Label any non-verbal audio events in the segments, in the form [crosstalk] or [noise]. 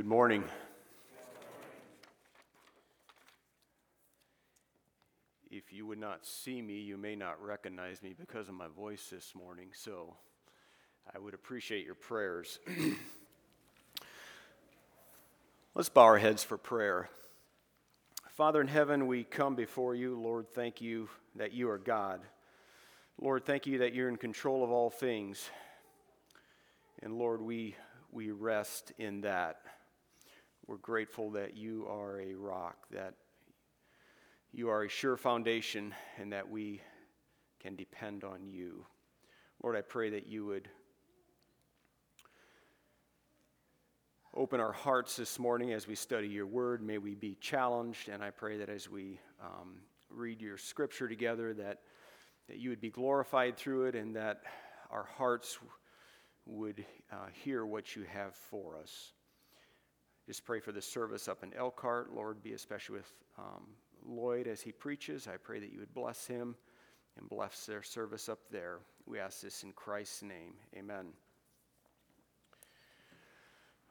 Good morning. If you would not see me, you may not recognize me because of my voice this morning, so I would appreciate your prayers. [clears throat] Let's bow our heads for prayer. Father in heaven, we come before you. Lord, thank you that you are God. Lord, thank you that you're in control of all things. And Lord, we, we rest in that. We're grateful that you are a rock, that you are a sure foundation, and that we can depend on you. Lord, I pray that you would open our hearts this morning as we study your word. May we be challenged, and I pray that as we um, read your scripture together, that, that you would be glorified through it and that our hearts would uh, hear what you have for us. Just pray for the service up in Elkhart. Lord, be especially with um, Lloyd as he preaches. I pray that you would bless him and bless their service up there. We ask this in Christ's name. Amen.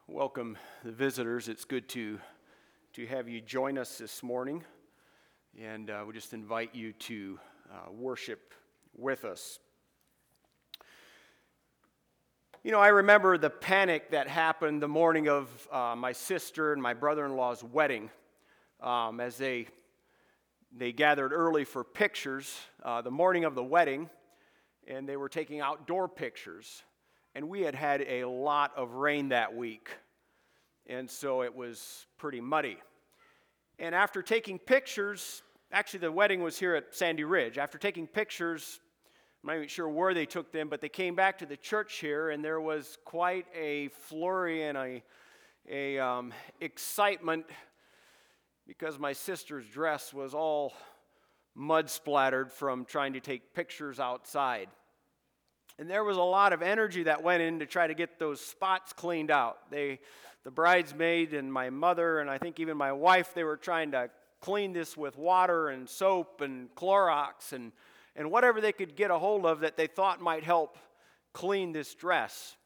Welcome, the visitors. It's good to, to have you join us this morning. And uh, we just invite you to uh, worship with us. You know, I remember the panic that happened the morning of uh, my sister and my brother in law's wedding um, as they, they gathered early for pictures uh, the morning of the wedding, and they were taking outdoor pictures. And we had had a lot of rain that week, and so it was pretty muddy. And after taking pictures, actually, the wedding was here at Sandy Ridge. After taking pictures, I'm not even sure where they took them, but they came back to the church here, and there was quite a flurry and a, a um, excitement because my sister's dress was all mud splattered from trying to take pictures outside. And there was a lot of energy that went in to try to get those spots cleaned out. They, the bridesmaid and my mother, and I think even my wife, they were trying to clean this with water and soap and Clorox and and whatever they could get a hold of that they thought might help clean this dress.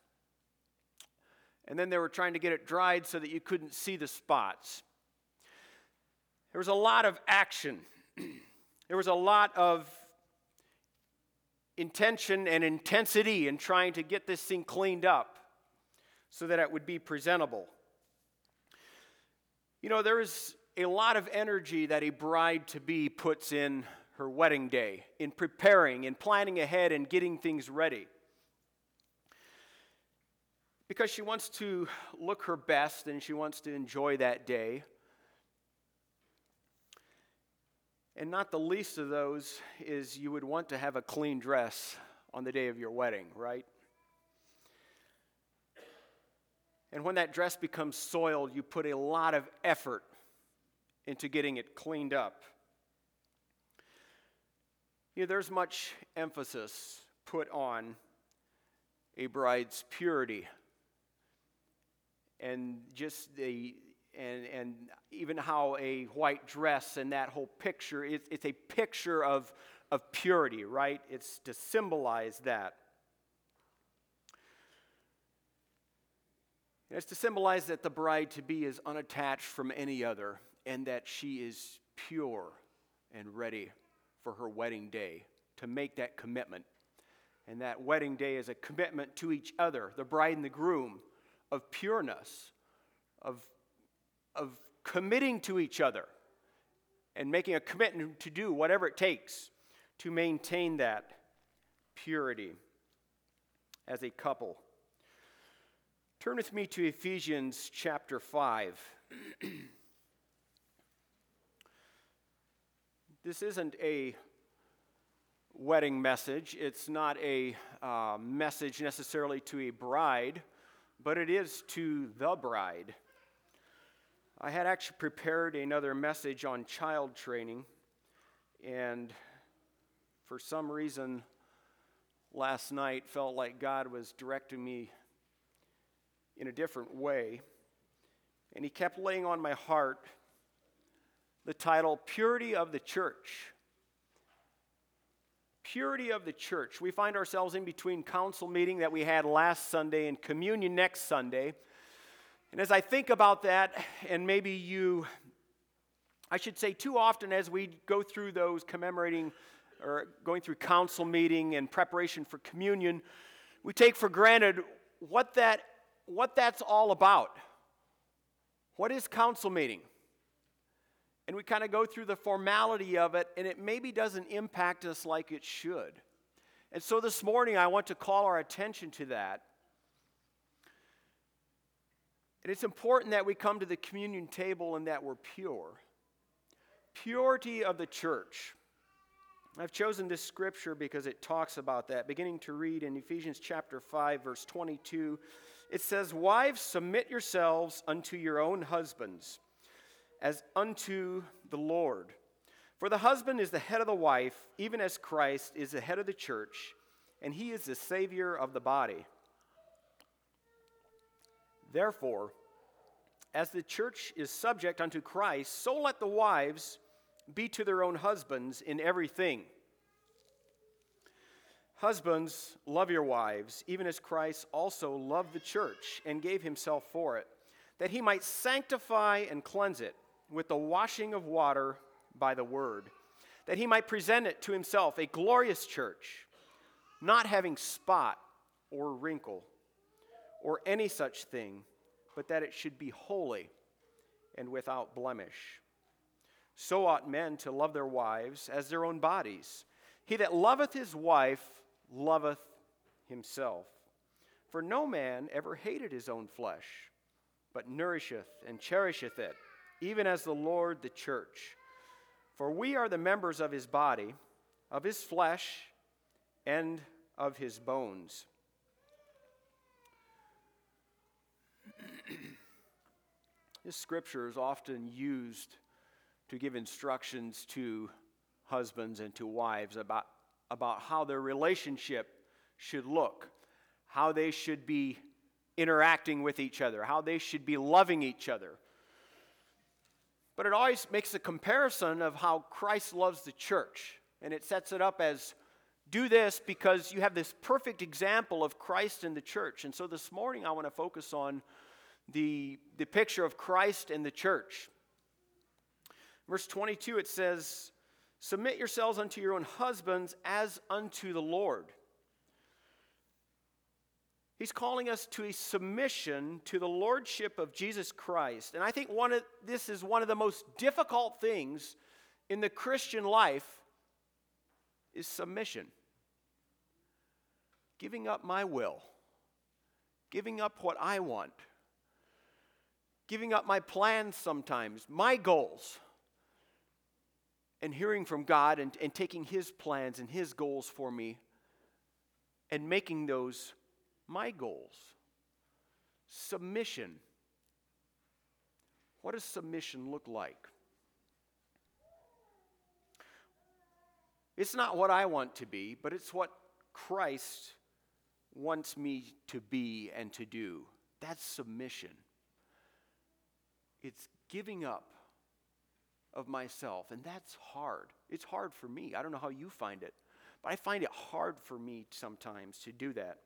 And then they were trying to get it dried so that you couldn't see the spots. There was a lot of action. [clears throat] there was a lot of intention and intensity in trying to get this thing cleaned up so that it would be presentable. You know, there is a lot of energy that a bride to be puts in her wedding day, in preparing and planning ahead and getting things ready. Because she wants to look her best and she wants to enjoy that day. And not the least of those is you would want to have a clean dress on the day of your wedding, right? And when that dress becomes soiled, you put a lot of effort into getting it cleaned up. You know, there's much emphasis put on a bride's purity and just the and and even how a white dress and that whole picture it's, it's a picture of of purity right? It's to symbolize that. It's to symbolize that the bride to be is unattached from any other and that she is pure and ready for her wedding day to make that commitment. And that wedding day is a commitment to each other, the bride and the groom, of pureness, of, of committing to each other, and making a commitment to do whatever it takes to maintain that purity as a couple. Turn with me to Ephesians chapter 5. [clears throat] This isn't a wedding message. It's not a uh, message necessarily to a bride, but it is to the bride. I had actually prepared another message on child training, and for some reason, last night felt like God was directing me in a different way. And He kept laying on my heart the title Purity of the Church. Purity of the Church. We find ourselves in between council meeting that we had last Sunday and communion next Sunday. And as I think about that, and maybe you, I should say, too often as we go through those commemorating or going through council meeting and preparation for communion, we take for granted what, that, what that's all about. What is council meeting? And we kind of go through the formality of it, and it maybe doesn't impact us like it should. And so this morning, I want to call our attention to that and it's important that we come to the communion table and that we're pure. Purity of the church. I've chosen this scripture because it talks about that. Beginning to read in Ephesians chapter 5, verse 22, it says, Wives, submit yourselves unto your own husbands, as unto the Lord. For the husband is the head of the wife, even as Christ is the head of the church, and he is the Savior of the body. Therefore, as the church is subject unto Christ, so let the wives be to their own husbands in everything. Husbands, love your wives, even as Christ also loved the church and gave himself for it, that he might sanctify and cleanse it with the washing of water by the word, that he might present it to himself a glorious church, not having spot or wrinkle or any such thing, but that it should be holy and without blemish. So ought men to love their wives as their own bodies. He that loveth his wife loveth himself. For no man ever hated his own flesh, but nourisheth and cherisheth it, even as the Lord the church. For we are the members of his body, of his flesh, and of his bones. [clears throat] this scripture is often used to give instructions to husbands and to wives about, about how their relationship should look, how they should be interacting with each other, how they should be loving each other. But it always makes a comparison of how Christ loves the church, and it sets it up as do this because you have this perfect example of Christ in the church. And so this morning I want to focus on the, the picture of Christ and the church. Verse 22, it says, Submit yourselves unto your own husbands as unto the Lord. He's calling us to a submission to the lordship of Jesus Christ. And I think one of, this is one of the most difficult things in the Christian life is submission. Giving up my will, giving up what I want giving up my plans sometimes, my goals, and hearing from God and, and taking His plans and His goals for me and making those my goals. Submission. What does submission look like? It's not what I want to be, but it's what Christ wants me to be and to do. That's submission. It's giving up of myself, and that's hard. It's hard for me. I don't know how you find it, but I find it hard for me sometimes to do that.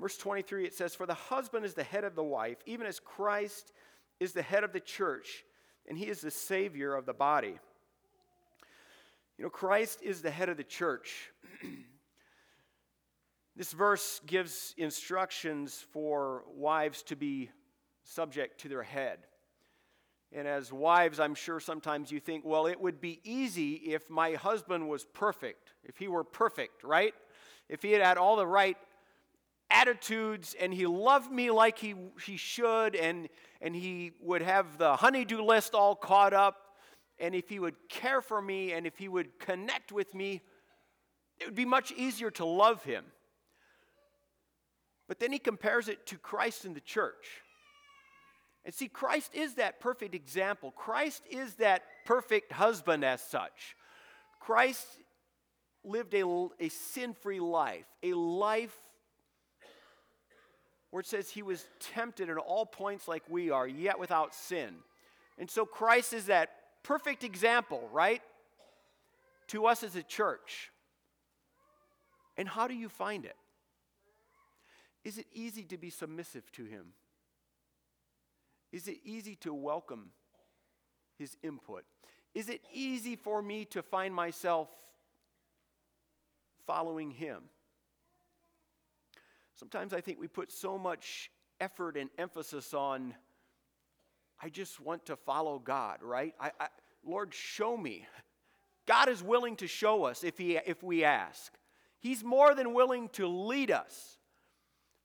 Verse 23, it says, For the husband is the head of the wife, even as Christ is the head of the church, and he is the Savior of the body. You know, Christ is the head of the church. [clears throat] this verse gives instructions for wives to be subject to their head. And as wives, I'm sure sometimes you think, well, it would be easy if my husband was perfect, if he were perfect, right? If he had had all the right attitudes and he loved me like he, he should and, and he would have the honey-do list all caught up and if he would care for me and if he would connect with me, it would be much easier to love him. But then he compares it to Christ in the church. And see, Christ is that perfect example. Christ is that perfect husband as such. Christ lived a, a sin free life, a life where it says he was tempted at all points like we are, yet without sin. And so Christ is that perfect example, right? To us as a church. And how do you find it? Is it easy to be submissive to him? Is it easy to welcome his input? Is it easy for me to find myself following him? Sometimes I think we put so much effort and emphasis on, I just want to follow God, right? I, I, Lord, show me. God is willing to show us if, he, if we ask. He's more than willing to lead us.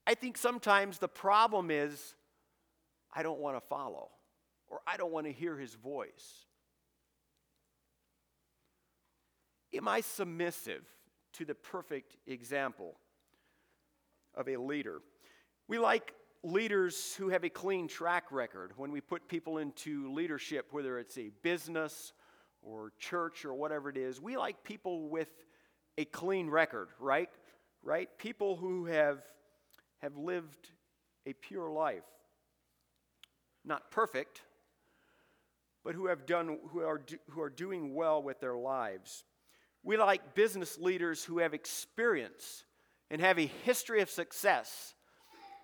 I think sometimes the problem is I don't want to follow or I don't want to hear his voice. Am I submissive to the perfect example of a leader? We like leaders who have a clean track record. When we put people into leadership, whether it's a business or church or whatever it is, we like people with a clean record, right? Right? People who have have lived a pure life. Not perfect, but who have done who are do, who are doing well with their lives. We like business leaders who have experience and have a history of success.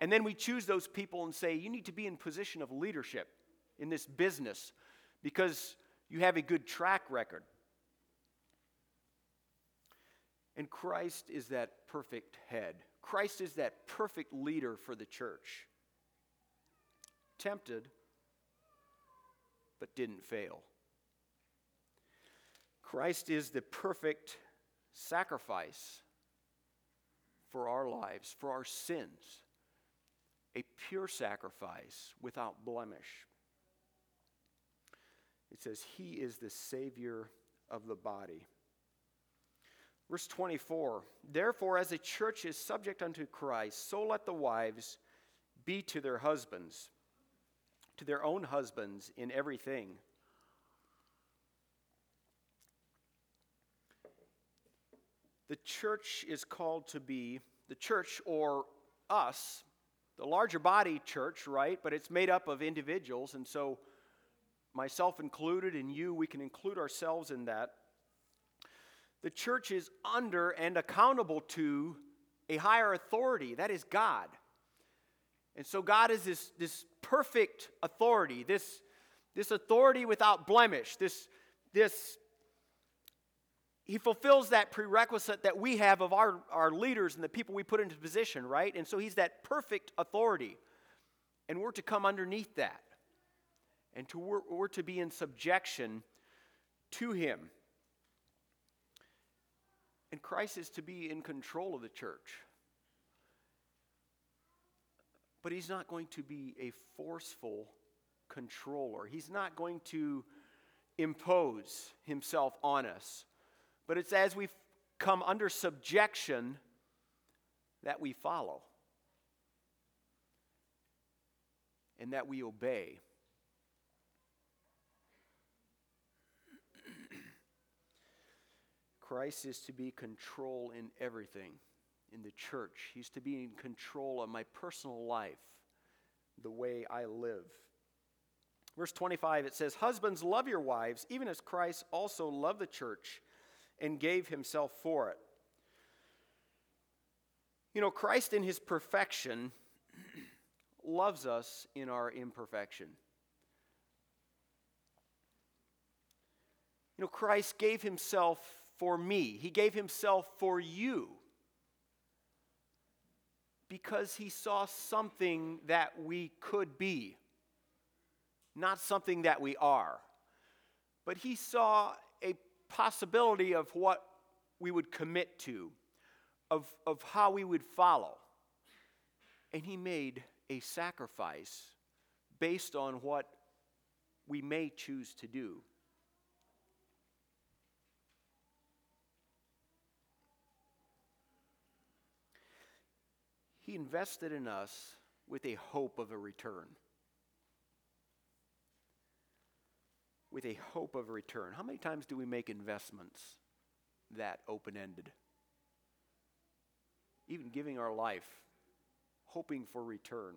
And then we choose those people and say, you need to be in position of leadership in this business because you have a good track record. And Christ is that perfect head. Christ is that perfect leader for the church. Tempted, but didn't fail. Christ is the perfect sacrifice for our lives, for our sins, a pure sacrifice without blemish. It says, He is the Savior of the body. Verse 24 Therefore, as the church is subject unto Christ, so let the wives be to their husbands, to their own husbands in everything. The church is called to be, the church or us, the larger body church, right? But it's made up of individuals, and so myself included and you, we can include ourselves in that the church is under and accountable to a higher authority, that is God. And so God is this, this perfect authority, this, this authority without blemish, this, this he fulfills that prerequisite that we have of our, our leaders and the people we put into position, right? And so he's that perfect authority. And we're to come underneath that. And to, we're, we're to be in subjection to him. And Christ is to be in control of the church. But he's not going to be a forceful controller. He's not going to impose himself on us. But it's as we come under subjection that we follow and that we obey. [clears throat] Christ is to be control in everything in the church. He's to be in control of my personal life, the way I live. Verse 25, it says, Husbands, love your wives, even as Christ also loved the church and gave himself for it. You know, Christ in his perfection [clears throat] loves us in our imperfection. You know, Christ gave himself for me, He gave Himself for you because He saw something that we could be, not something that we are. But He saw a possibility of what we would commit to, of, of how we would follow. And He made a sacrifice based on what we may choose to do. He invested in us with a hope of a return. With a hope of a return. How many times do we make investments that open ended? Even giving our life, hoping for return.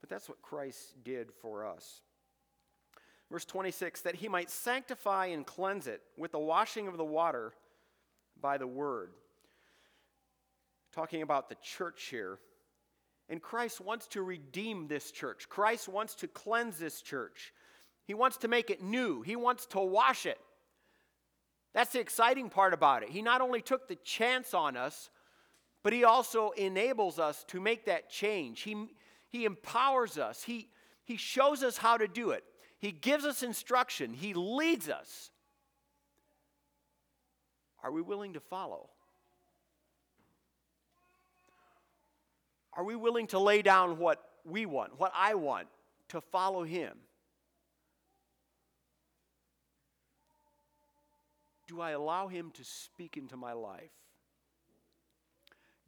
But that's what Christ did for us. Verse 26 that he might sanctify and cleanse it with the washing of the water by the word talking about the church here, And Christ wants to redeem this church. Christ wants to cleanse this church. He wants to make it new. He wants to wash it. That's the exciting part about it. He not only took the chance on us, but He also enables us to make that change. He, he empowers us, he, he shows us how to do it, He gives us instruction, He leads us. Are we willing to follow? Are we willing to lay down what we want, what I want, to follow Him? Do I allow Him to speak into my life?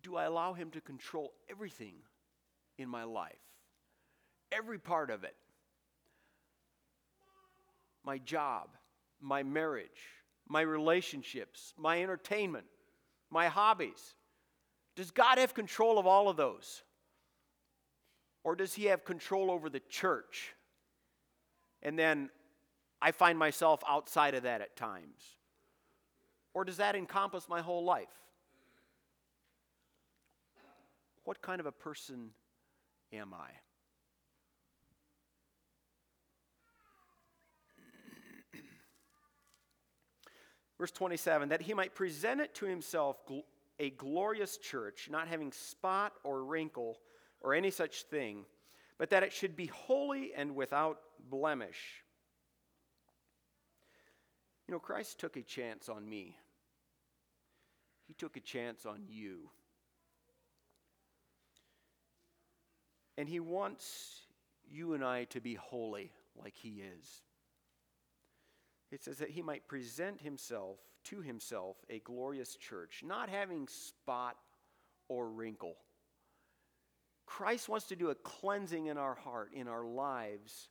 Do I allow Him to control everything in my life? Every part of it. My job, my marriage, my relationships, my entertainment, my hobbies. Does God have control of all of those? Or does He have control over the church? And then I find myself outside of that at times. Or does that encompass my whole life? What kind of a person am I? [clears throat] Verse 27 that he might present it to himself a glorious church, not having spot or wrinkle or any such thing, but that it should be holy and without blemish. You know, Christ took a chance on me. He took a chance on you. And He wants you and I to be holy like He is. It says that He might present Himself to Himself a glorious church, not having spot or wrinkle. Christ wants to do a cleansing in our heart, in our lives,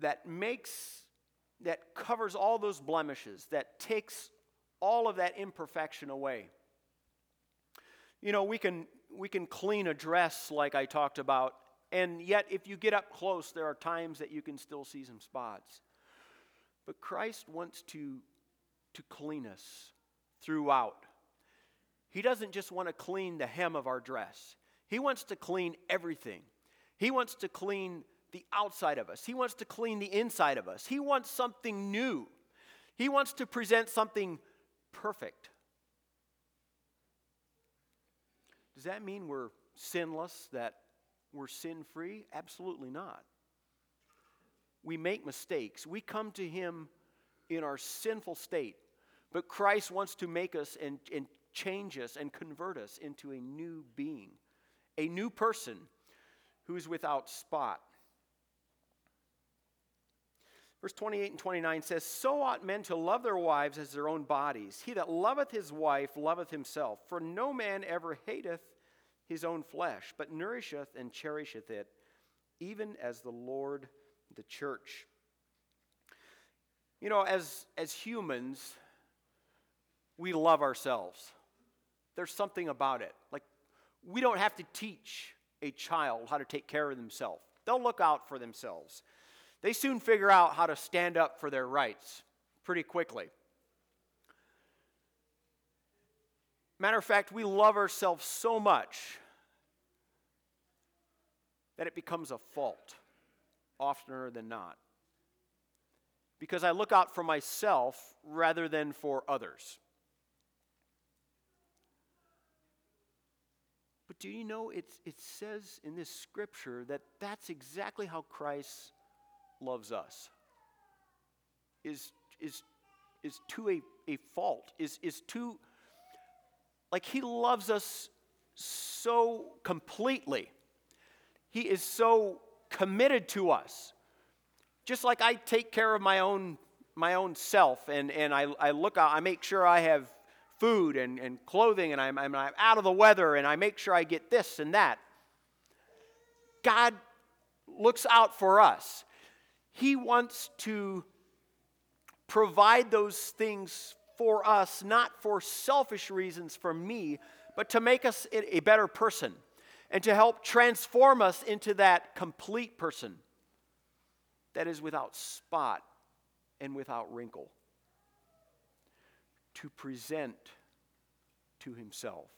that makes, that covers all those blemishes, that takes all of that imperfection away. You know, we can, we can clean a dress like I talked about, and yet if you get up close, there are times that you can still see some spots. But Christ wants to, to clean us throughout. He doesn't just want to clean the hem of our dress, He wants to clean everything. He wants to clean the outside of us, He wants to clean the inside of us. He wants something new. He wants to present something perfect. Does that mean we're sinless, that we're sin free? Absolutely not. We make mistakes. We come to Him in our sinful state, but Christ wants to make us and, and change us and convert us into a new being, a new person who's without spot Verse 28 and 29 says, So ought men to love their wives as their own bodies. He that loveth his wife loveth himself. For no man ever hateth his own flesh, but nourisheth and cherisheth it, even as the Lord the church. You know, as, as humans, we love ourselves. There's something about it. Like, we don't have to teach a child how to take care of themselves, they'll look out for themselves they soon figure out how to stand up for their rights pretty quickly. Matter of fact, we love ourselves so much that it becomes a fault oftener than not. Because I look out for myself rather than for others. But do you know it, it says in this scripture that that's exactly how Christ loves us is, is, is to a, a fault, is, is to, like, he loves us so completely. He is so committed to us. Just like I take care of my own, my own self and, and I, I look out, I make sure I have food and, and clothing and I'm, I'm out of the weather and I make sure I get this and that. God looks out for us. He wants to provide those things for us, not for selfish reasons for me, but to make us a better person and to help transform us into that complete person that is without spot and without wrinkle. To present to himself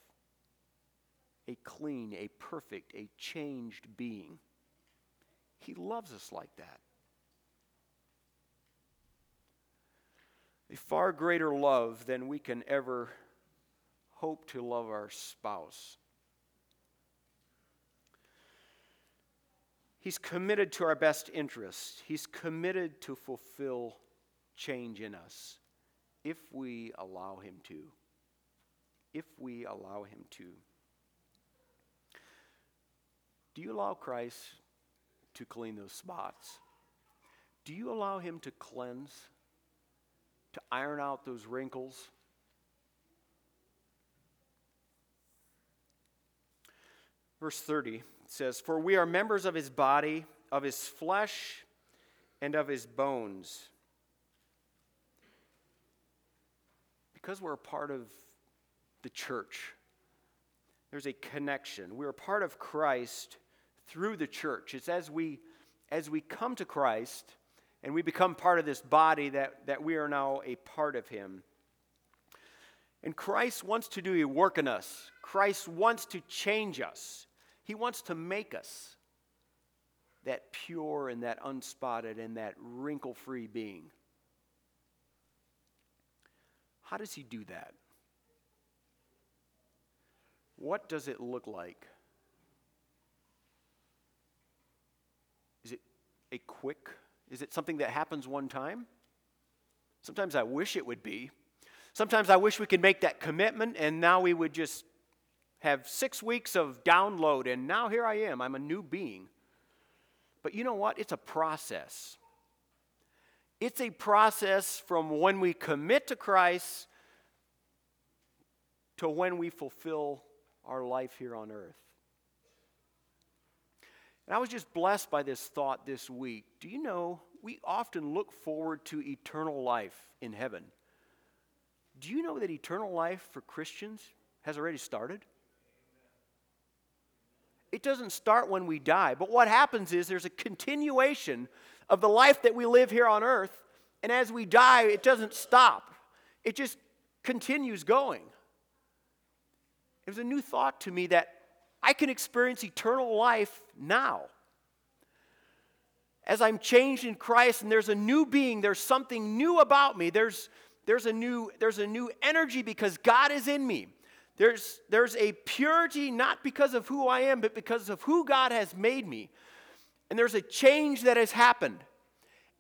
a clean, a perfect, a changed being. He loves us like that. A far greater love than we can ever hope to love our spouse. He's committed to our best interests. He's committed to fulfill change in us if we allow Him to. If we allow Him to. Do you allow Christ to clean those spots? Do you allow Him to cleanse, to iron out those wrinkles? Verse 30 says, For we are members of his body, of his flesh, and of his bones. Because we're a part of the church, there's a connection. We're a part of Christ through the church. It's as we as we come to Christ and we become part of this body that, that we are now a part of him. And Christ wants to do a work in us. Christ wants to change us. He wants to make us that pure and that unspotted and that wrinkle free being. How does he do that? What does it look like? Is it a quick? Is it something that happens one time? Sometimes I wish it would be. Sometimes I wish we could make that commitment and now we would just have six weeks of download, and now here I am. I'm a new being. But you know what? It's a process. It's a process from when we commit to Christ to when we fulfill our life here on earth. And I was just blessed by this thought this week. Do you know we often look forward to eternal life in heaven? Do you know that eternal life for Christians has already started? It doesn't start when we die. But what happens is there's a continuation of the life that we live here on earth. And as we die, it doesn't stop, it just continues going. It was a new thought to me that I can experience eternal life now. As I'm changed in Christ and there's a new being, there's something new about me. There's, there's, a, new, there's a new energy because God is in me. There's, there's a purity not because of who I am, but because of who God has made me. And there's a change that has happened.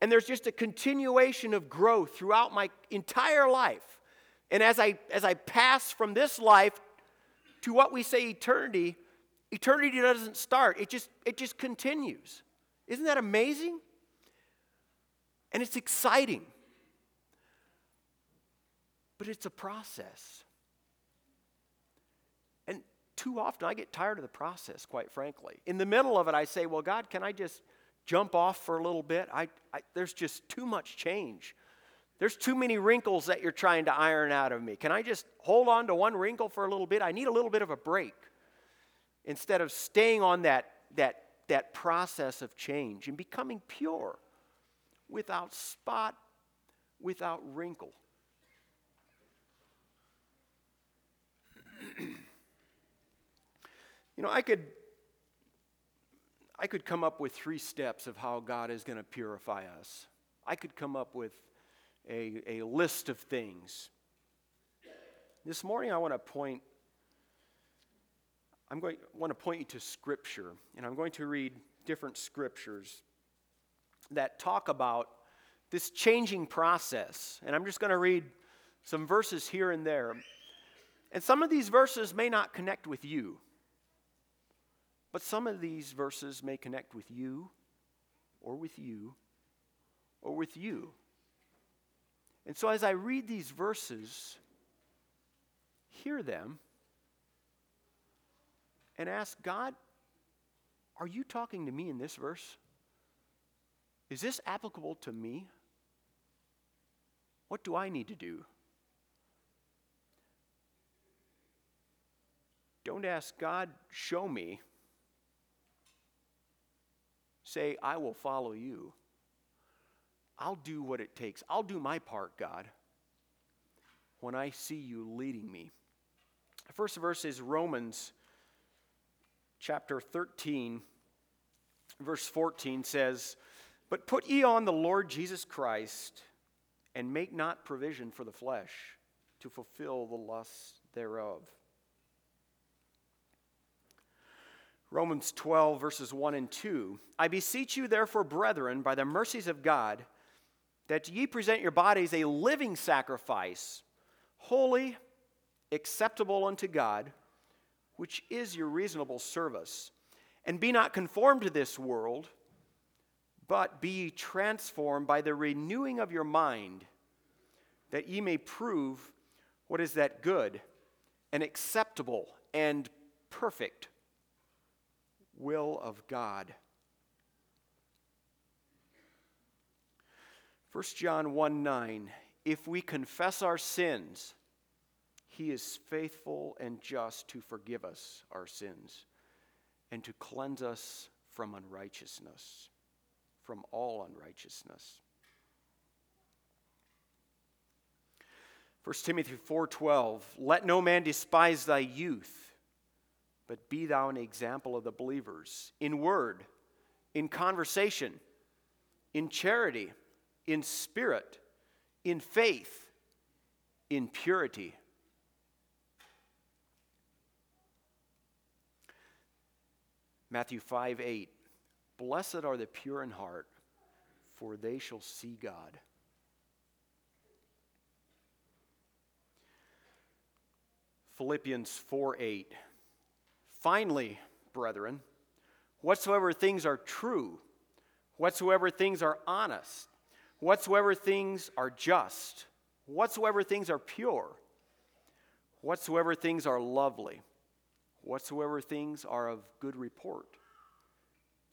And there's just a continuation of growth throughout my entire life. And as I, as I pass from this life to what we say eternity, eternity doesn't start, it just, it just continues. Isn't that amazing? And it's exciting. But it's a process And too often I get tired of the process, quite frankly. In the middle of it, I say, Well, God, can I just jump off for a little bit? I, I, there's just too much change. There's too many wrinkles that you're trying to iron out of me. Can I just hold on to one wrinkle for a little bit? I need a little bit of a break instead of staying on that, that, that process of change and becoming pure without spot, without wrinkle. [clears throat] You know, I could I could come up with three steps of how God is going to purify us. I could come up with a, a list of things. This morning I want to point I'm going want to point you to scripture and I'm going to read different scriptures that talk about this changing process. And I'm just going to read some verses here and there. And some of these verses may not connect with you. But some of these verses may connect with you, or with you, or with you. And so as I read these verses, hear them and ask God, are you talking to me in this verse? Is this applicable to me? What do I need to do? Don't ask God, show me say, I will follow you. I'll do what it takes. I'll do my part, God, when I see you leading me. The first verse is Romans chapter 13, verse 14 says, But put ye on the Lord Jesus Christ, and make not provision for the flesh to fulfill the lusts thereof. Romans 12, verses 1 and 2. I beseech you, therefore, brethren, by the mercies of God, that ye present your bodies a living sacrifice, holy, acceptable unto God, which is your reasonable service. And be not conformed to this world, but be transformed by the renewing of your mind, that ye may prove what is that good and acceptable and perfect will of God. 1 John 1 9, if we confess our sins, he is faithful and just to forgive us our sins and to cleanse us from unrighteousness, from all unrighteousness. 1 Timothy 4:12 Let no man despise thy youth but be thou an example of the believers in word in conversation in charity in spirit in faith in purity Matthew 5 8 Blessed are the pure in heart for they shall see God Philippians 4 8. Finally, brethren, whatsoever things are true, whatsoever things are honest, whatsoever things are just, whatsoever things are pure, whatsoever things are lovely, whatsoever things are of good report,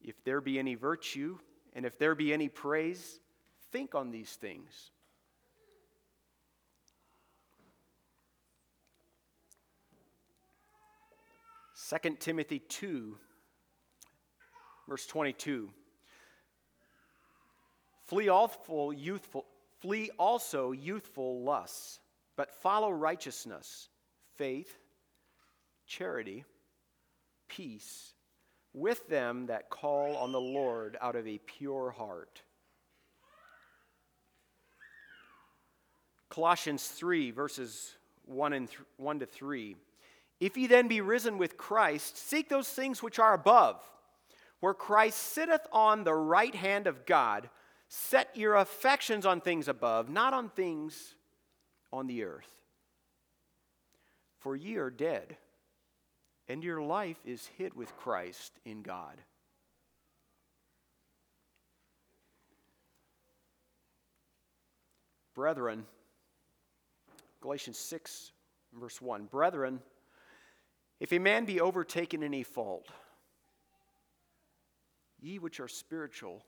if there be any virtue and if there be any praise, think on these things. 2 Timothy 2, verse 22. Flee also youthful, flee also youthful lusts, but follow righteousness, faith, charity, peace, with them that call on the Lord out of a pure heart. Colossians 3, verses 1, and th- 1 to 3. If ye then be risen with Christ, seek those things which are above, where Christ sitteth on the right hand of God. Set your affections on things above, not on things on the earth. For ye are dead, and your life is hid with Christ in God. Brethren, Galatians 6, verse 1 Brethren, if a man be overtaken in a fault, ye which are spiritual,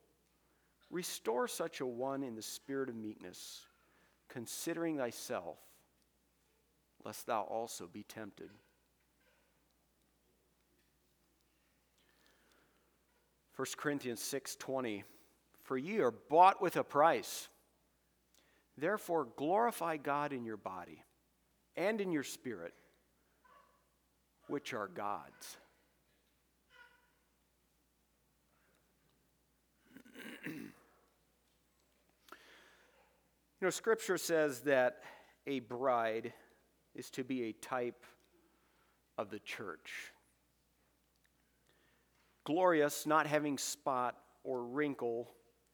restore such a one in the spirit of meekness, considering thyself, lest thou also be tempted. First Corinthians 6:20 For ye are bought with a price. Therefore glorify God in your body and in your spirit which are God's. you know, Scripture says that a bride is to be a type of the church. Glorious, not having spot or wrinkle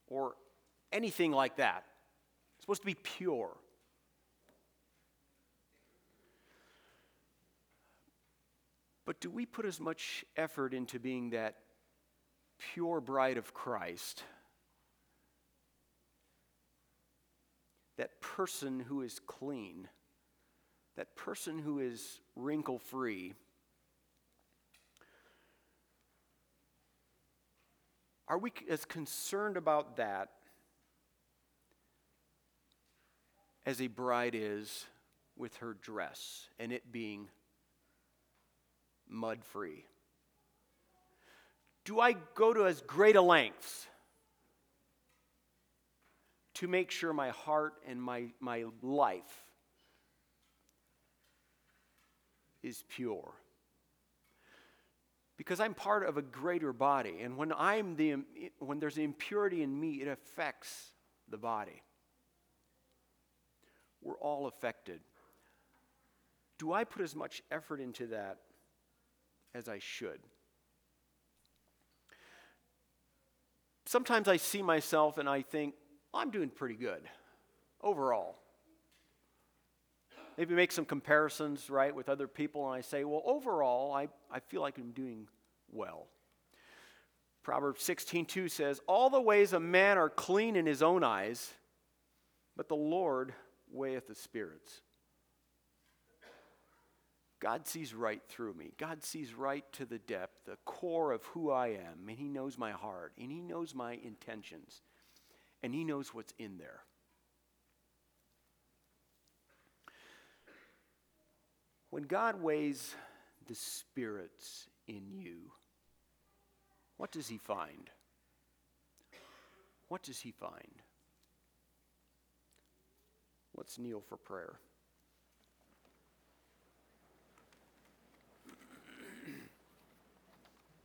or anything like that. It's supposed to be pure. But do we put as much effort into being that pure bride of Christ? That person who is clean, that person who is wrinkle free. Are we as concerned about that as a bride is with her dress and it being mud free? Do I go to as great a lengths to make sure my heart and my, my life is pure? Because I'm part of a greater body. And when, I'm the, when there's impurity in me, it affects the body. We're all affected. Do I put as much effort into that as I should? Sometimes I see myself and I think, I'm doing pretty good overall. Maybe make some comparisons, right, with other people, and I say, well, overall, I, I feel like I'm doing well. Proverbs 16:2 says, All the ways of man are clean in his own eyes, but the Lord weigheth the spirits. God sees right through me. God sees right to the depth, the core of who I am, and He knows my heart, and He knows my intentions, and He knows what's in there. When God weighs the spirits in you, what does He find? What does He find? Let's kneel for prayer.